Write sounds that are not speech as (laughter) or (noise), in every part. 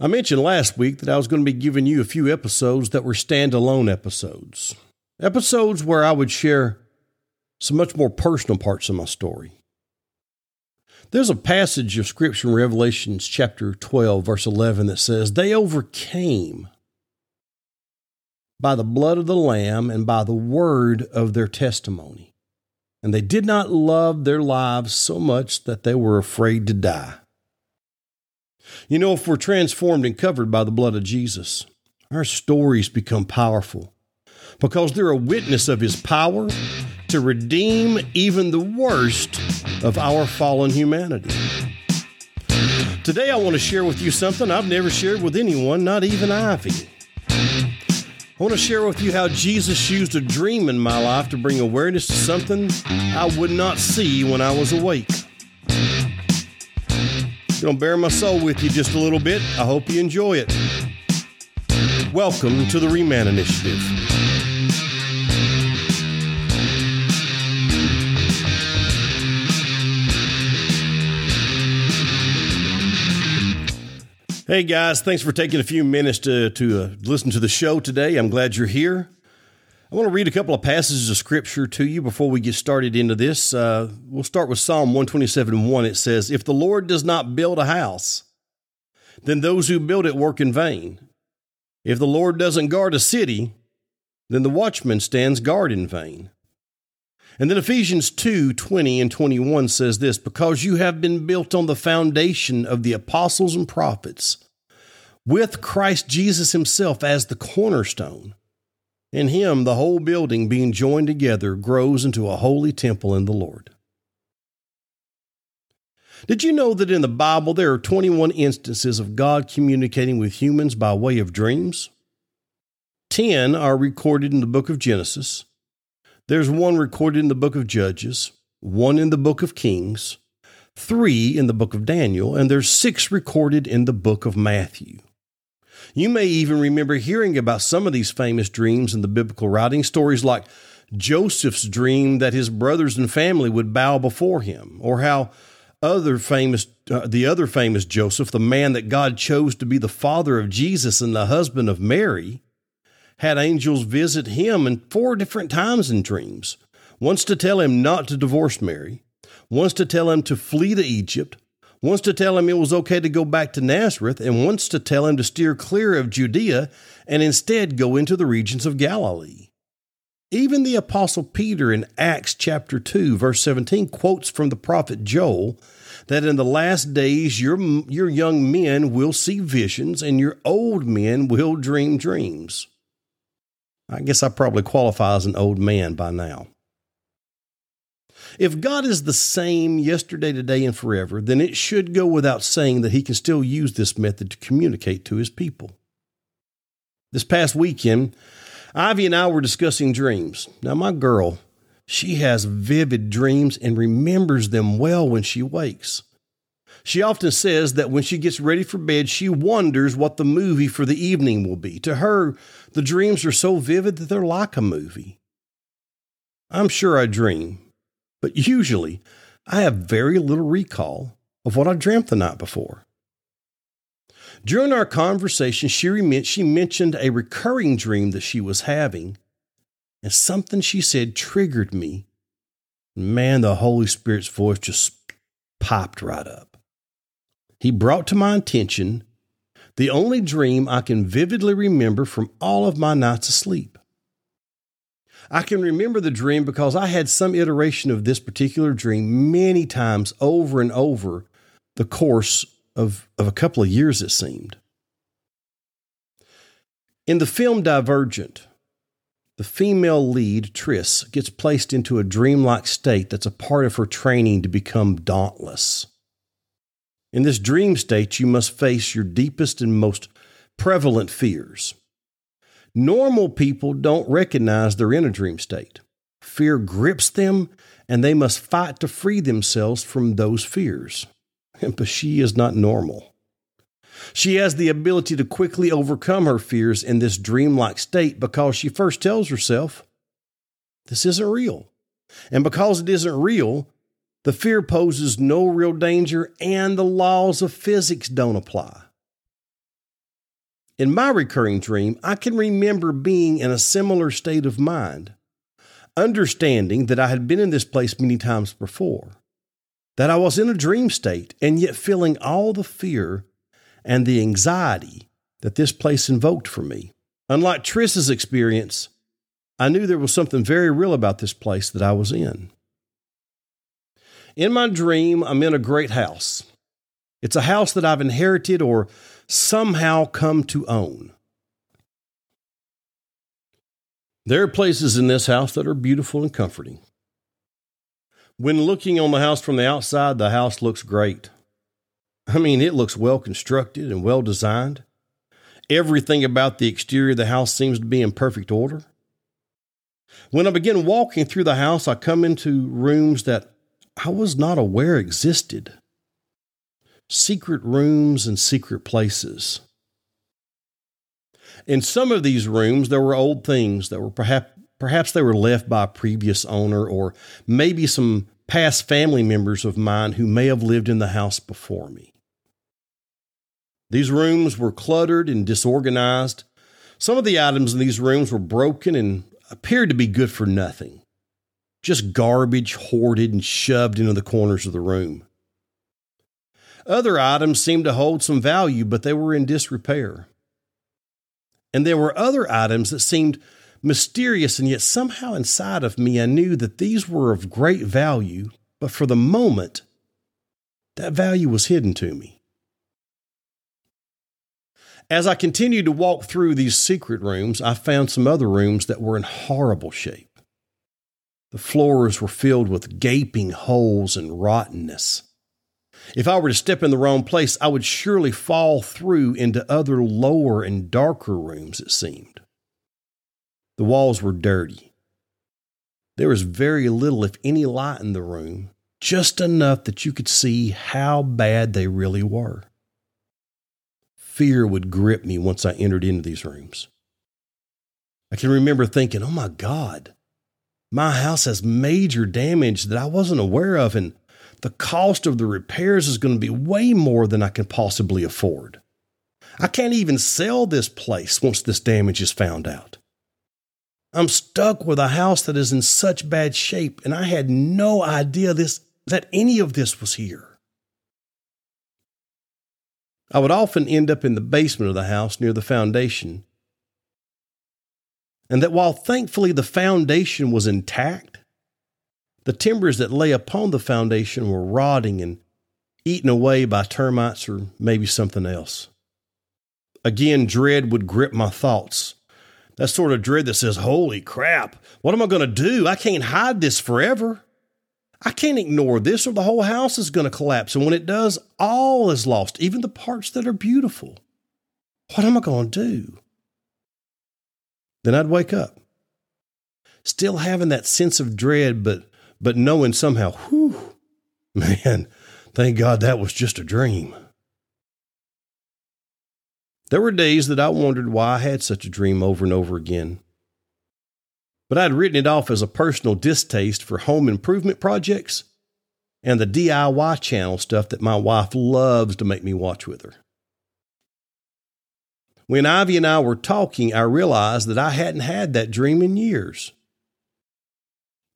I mentioned last week that I was going to be giving you a few episodes that were standalone episodes. Episodes where I would share some much more personal parts of my story. There's a passage of scripture in Revelations chapter 12, verse 11 that says, They overcame by the blood of the Lamb and by the word of their testimony. And they did not love their lives so much that they were afraid to die. You know, if we're transformed and covered by the blood of Jesus, our stories become powerful because they're a witness of his power to redeem even the worst of our fallen humanity. Today, I want to share with you something I've never shared with anyone, not even Ivy. I want to share with you how Jesus used a dream in my life to bring awareness to something I would not see when I was awake. To bear my soul with you just a little bit. I hope you enjoy it. Welcome to the Reman Initiative. Hey guys, thanks for taking a few minutes to, to uh, listen to the show today. I'm glad you're here. I want to read a couple of passages of scripture to you before we get started into this. Uh, we'll start with Psalm 127 1. It says, If the Lord does not build a house, then those who build it work in vain. If the Lord doesn't guard a city, then the watchman stands guard in vain. And then Ephesians 2 20 and 21 says this Because you have been built on the foundation of the apostles and prophets, with Christ Jesus himself as the cornerstone in him, the whole building being joined together grows into a holy temple in the Lord. Did you know that in the Bible there are 21 instances of God communicating with humans by way of dreams? 10 are recorded in the book of Genesis. There's one recorded in the book of Judges, one in the book of Kings, three in the book of Daniel, and there's six recorded in the book of Matthew. You may even remember hearing about some of these famous dreams in the biblical writing, stories like Joseph's dream that his brothers and family would bow before him, or how other famous uh, the other famous Joseph, the man that God chose to be the father of Jesus and the husband of Mary, had angels visit him in four different times in dreams. Once to tell him not to divorce Mary, once to tell him to flee to Egypt, wants to tell him it was okay to go back to Nazareth, and wants to tell him to steer clear of Judea and instead go into the regions of Galilee. Even the Apostle Peter in Acts chapter 2, verse 17, quotes from the prophet Joel that in the last days your, your young men will see visions and your old men will dream dreams. I guess I probably qualify as an old man by now. If God is the same yesterday, today, and forever, then it should go without saying that He can still use this method to communicate to His people. This past weekend, Ivy and I were discussing dreams. Now, my girl, she has vivid dreams and remembers them well when she wakes. She often says that when she gets ready for bed, she wonders what the movie for the evening will be. To her, the dreams are so vivid that they're like a movie. I'm sure I dream, but usually I have very little recall of what I dreamt the night before. During our conversation, she, she mentioned a recurring dream that she was having, and something she said triggered me. Man, the Holy Spirit's voice just popped right up. He brought to my attention the only dream I can vividly remember from all of my nights of sleep. I can remember the dream because I had some iteration of this particular dream many times over and over the course of, of a couple of years, it seemed. In the film Divergent, the female lead, Tris, gets placed into a dreamlike state that's a part of her training to become dauntless. In this dream state, you must face your deepest and most prevalent fears. Normal people don't recognize they're in a dream state. Fear grips them, and they must fight to free themselves from those fears. (laughs) But she is not normal. She has the ability to quickly overcome her fears in this dreamlike state because she first tells herself, This isn't real. And because it isn't real, the fear poses no real danger and the laws of physics don't apply. In my recurring dream, I can remember being in a similar state of mind, understanding that I had been in this place many times before, that I was in a dream state, and yet feeling all the fear and the anxiety that this place invoked for me. Unlike Tris's experience, I knew there was something very real about this place that I was in. In my dream, I'm in a great house. It's a house that I've inherited or somehow come to own. There are places in this house that are beautiful and comforting. When looking on the house from the outside, the house looks great. I mean, it looks well constructed and well designed. Everything about the exterior of the house seems to be in perfect order. When I begin walking through the house, I come into rooms that I was not aware existed secret rooms and secret places. In some of these rooms, there were old things that were perhaps perhaps they were left by a previous owner or maybe some past family members of mine who may have lived in the house before me. These rooms were cluttered and disorganized. Some of the items in these rooms were broken and appeared to be good for nothing. Just garbage hoarded and shoved into the corners of the room. Other items seemed to hold some value, but they were in disrepair. And there were other items that seemed mysterious, and yet somehow inside of me I knew that these were of great value, but for the moment, that value was hidden to me. As I continued to walk through these secret rooms, I found some other rooms that were in horrible shape. The floors were filled with gaping holes and rottenness. If I were to step in the wrong place, I would surely fall through into other lower and darker rooms, it seemed. The walls were dirty. There was very little, if any, light in the room, just enough that you could see how bad they really were. Fear would grip me once I entered into these rooms. I can remember thinking, oh my God, my house has major damage that I wasn't aware of, and the cost of the repairs is going to be way more than I can possibly afford. I can't even sell this place once this damage is found out. I'm stuck with a house that is in such bad shape, and I had no idea this that any of this was here. I would often end up in the basement of the house near the foundation, and that while thankfully the foundation was intact, the timbers that lay upon the foundation were rotting and eaten away by termites or maybe something else. Again, dread would grip my thoughts. That sort of dread that says, Holy crap, what am I going to do? I can't hide this forever. I can't ignore this or the whole house is going to collapse. And when it does, all is lost, even the parts that are beautiful. What am I going to do? Then I'd wake up, still having that sense of dread, but but knowing somehow, whew, man, thank God that was just a dream. There were days that I wondered why I had such a dream over and over again. But I'd written it off as a personal distaste for home improvement projects and the DIY channel stuff that my wife loves to make me watch with her. When Ivy and I were talking, I realized that I hadn't had that dream in years.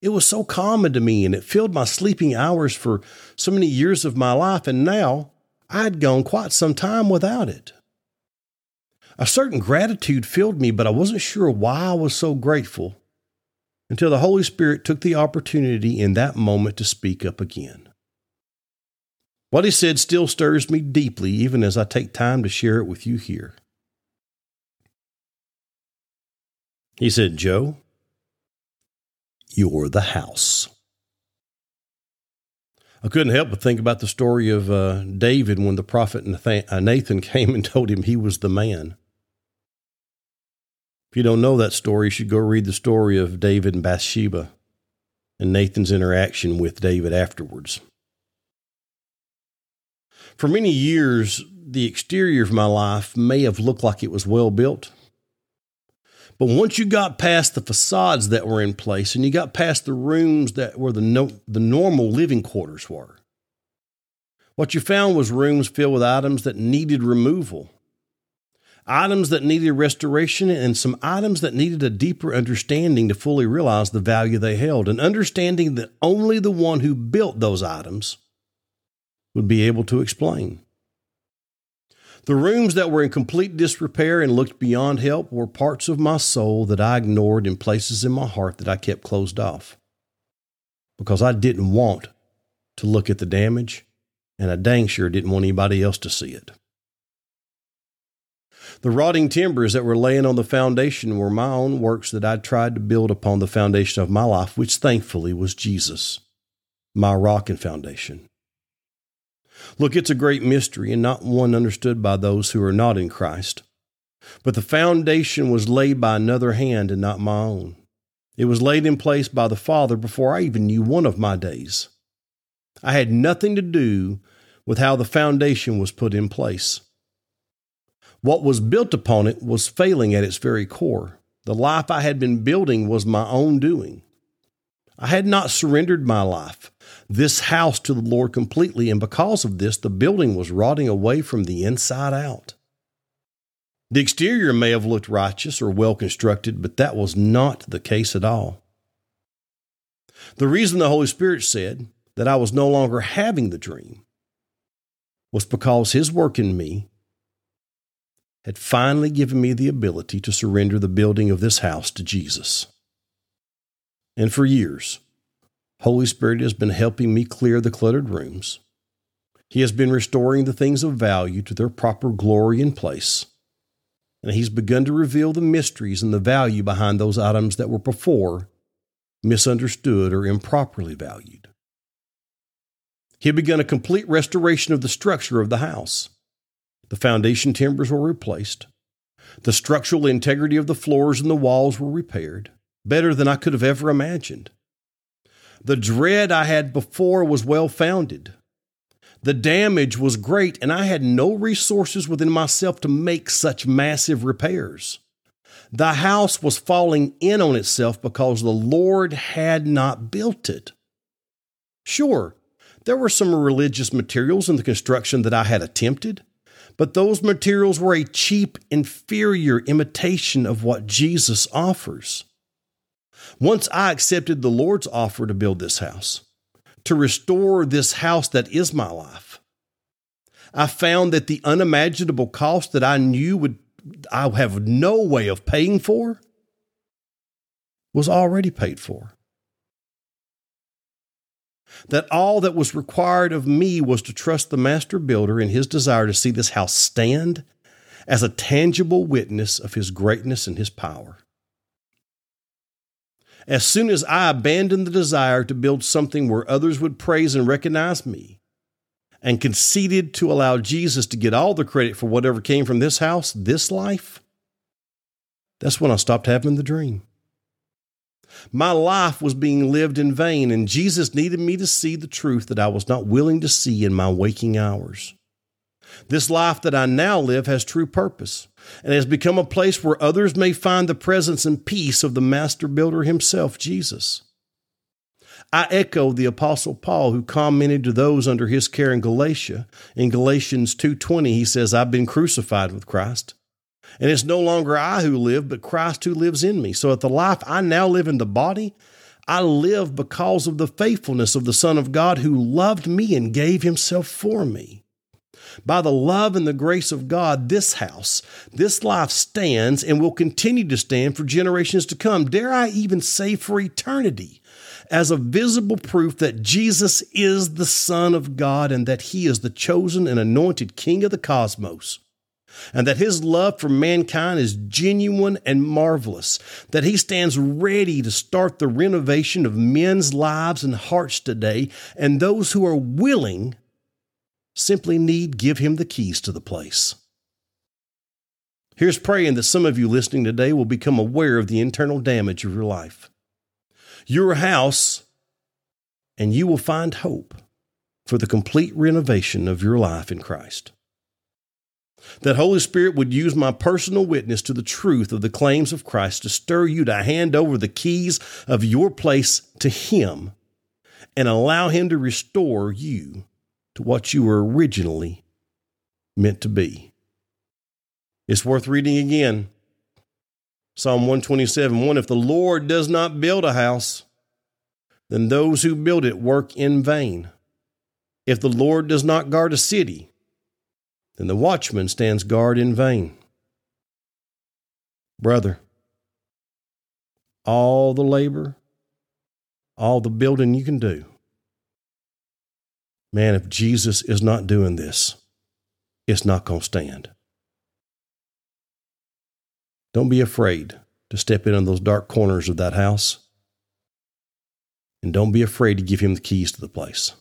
It was so common to me and it filled my sleeping hours for so many years of my life, and now I had gone quite some time without it. A certain gratitude filled me, but I wasn't sure why I was so grateful until the Holy Spirit took the opportunity in that moment to speak up again. What he said still stirs me deeply, even as I take time to share it with you here. He said, Joe, you're the house. I couldn't help but think about the story of uh, David when the prophet uh, Nathan came and (laughs) told him he was the man. If you don't know that story, you should go read the story of David and Bathsheba and Nathan's interaction with David afterwards. For many years, the exterior of my life may have looked like it was well built. But once you got past the facades that were in place and you got past the rooms that were the, no, the normal living quarters were, what you found was rooms filled with items that needed removal. items that needed restoration, and some items that needed a deeper understanding to fully realize the value they held, and understanding that only the one who built those items would be able to explain. The rooms that were in complete disrepair and looked beyond help were parts of my soul that I ignored and places in my heart that I kept closed off because I didn't want to look at the damage, and I dang sure didn't want anybody else to see it. The rotting timbers that were laying on the foundation were my own works that I'd tried to build upon the foundation of my life, which thankfully was Jesus, my rock and foundation. Look, it's a great mystery and not one understood by those who are not in Christ. But the foundation was laid by another hand and not my own. It was laid in place by the Father before I even knew one of my days. I had nothing to do with how the foundation was put in place. What was built upon it was failing at its very core. The life I had been building was my own doing. I had not surrendered my life, this house, to the Lord completely, and because of this, the building was rotting away from the inside out. The exterior may have looked righteous or well constructed, but that was not the case at all. The reason the Holy Spirit said that I was no longer having the dream was because His work in me had finally given me the ability to surrender the building of this house to Jesus. And for years, Holy Spirit has been helping me clear the cluttered rooms. He has been restoring the things of value to their proper glory and place. And He's begun to reveal the mysteries and the value behind those items that were before misunderstood or improperly valued. He had begun a complete restoration of the structure of the house. The foundation timbers were replaced. The structural integrity of the floors and the walls were repaired, better than I could have ever imagined. The dread I had before was well founded. The damage was great, and I had no resources within myself to make such massive repairs. The house was falling in on itself because the Lord had not built it. Sure, there were some religious materials in the construction that I had attempted, but those materials were a cheap, inferior imitation of what Jesus offers. Once I accepted the Lord's offer to build this house, to restore this house that is my life, I found that the unimaginable cost that I knew would I have no way of paying for was already paid for that all that was required of me was to trust the master builder in his desire to see this house stand as a tangible witness of his greatness and his power. As soon as I abandoned the desire to build something where others would praise and recognize me, and conceded to allow Jesus to get all the credit for whatever came from this house, this life, that's when I stopped having the dream. My life was being lived in vain, and Jesus needed me to see the truth that I was not willing to see in my waking hours. This life that I now live has true purpose and has become a place where others may find the presence and peace of the master builder himself, Jesus. I echo the apostle Paul who commented to those under his care in Galatia. In Galatians 2:20 he says, "I've been crucified with Christ. And it's no longer I who live, but Christ who lives in me. So at the life I now live in the body, I live because of the faithfulness of the Son of God who loved me and gave himself for me. By the love and the grace of God, this house, this life stands and will continue to stand for generations to come. Dare I even say for eternity, as a visible proof that Jesus is the Son of God and that he is the chosen and anointed King of the cosmos and that his love for mankind is genuine and marvelous, that he stands ready to start the renovation of men's lives and hearts today, and those who are willing simply need give him the keys to the place. Here's praying that some of you listening today will become aware of the internal damage of your life. Your house, and you will find hope for the complete renovation of your life in Christ. That Holy Spirit would use my personal witness to the truth of the claims of Christ to stir you to hand over the keys of your place to Him and allow Him to restore you to what you were originally meant to be. It's worth reading again. Psalm 127 1 If the Lord does not build a house, then those who build it work in vain. If the Lord does not guard a city, then the watchman stands guard in vain. Brother, all the labor, all the building you can do, man, if Jesus is not doing this, it's not going to stand. Don't be afraid to step in on those dark corners of that house. And don't be afraid to give him the keys to the place.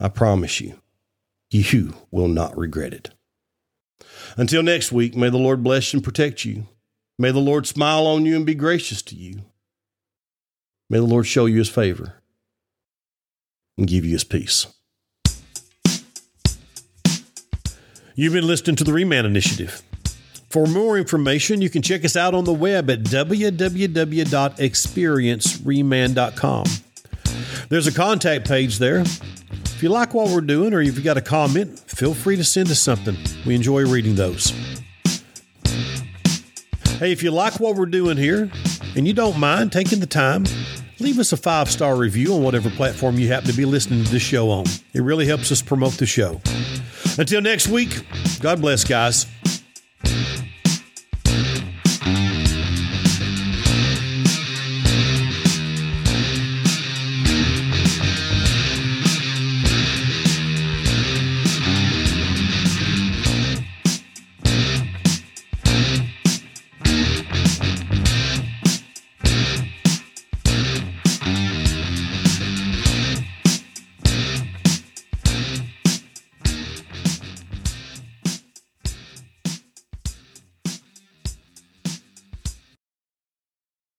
I promise you, you will not regret it. Until next week, may the Lord bless and protect you. May the Lord smile on you and be gracious to you. May the Lord show you his favor and give you his peace. You've been listening to the Reman Initiative. For more information, you can check us out on the web at www.experiencereman.com. There's a contact page there. If you like what we're doing or if you've got a comment, feel free to send us something. We enjoy reading those. Hey, if you like what we're doing here and you don't mind taking the time, leave us a five star review on whatever platform you happen to be listening to this show on. It really helps us promote the show. Until next week, God bless, guys.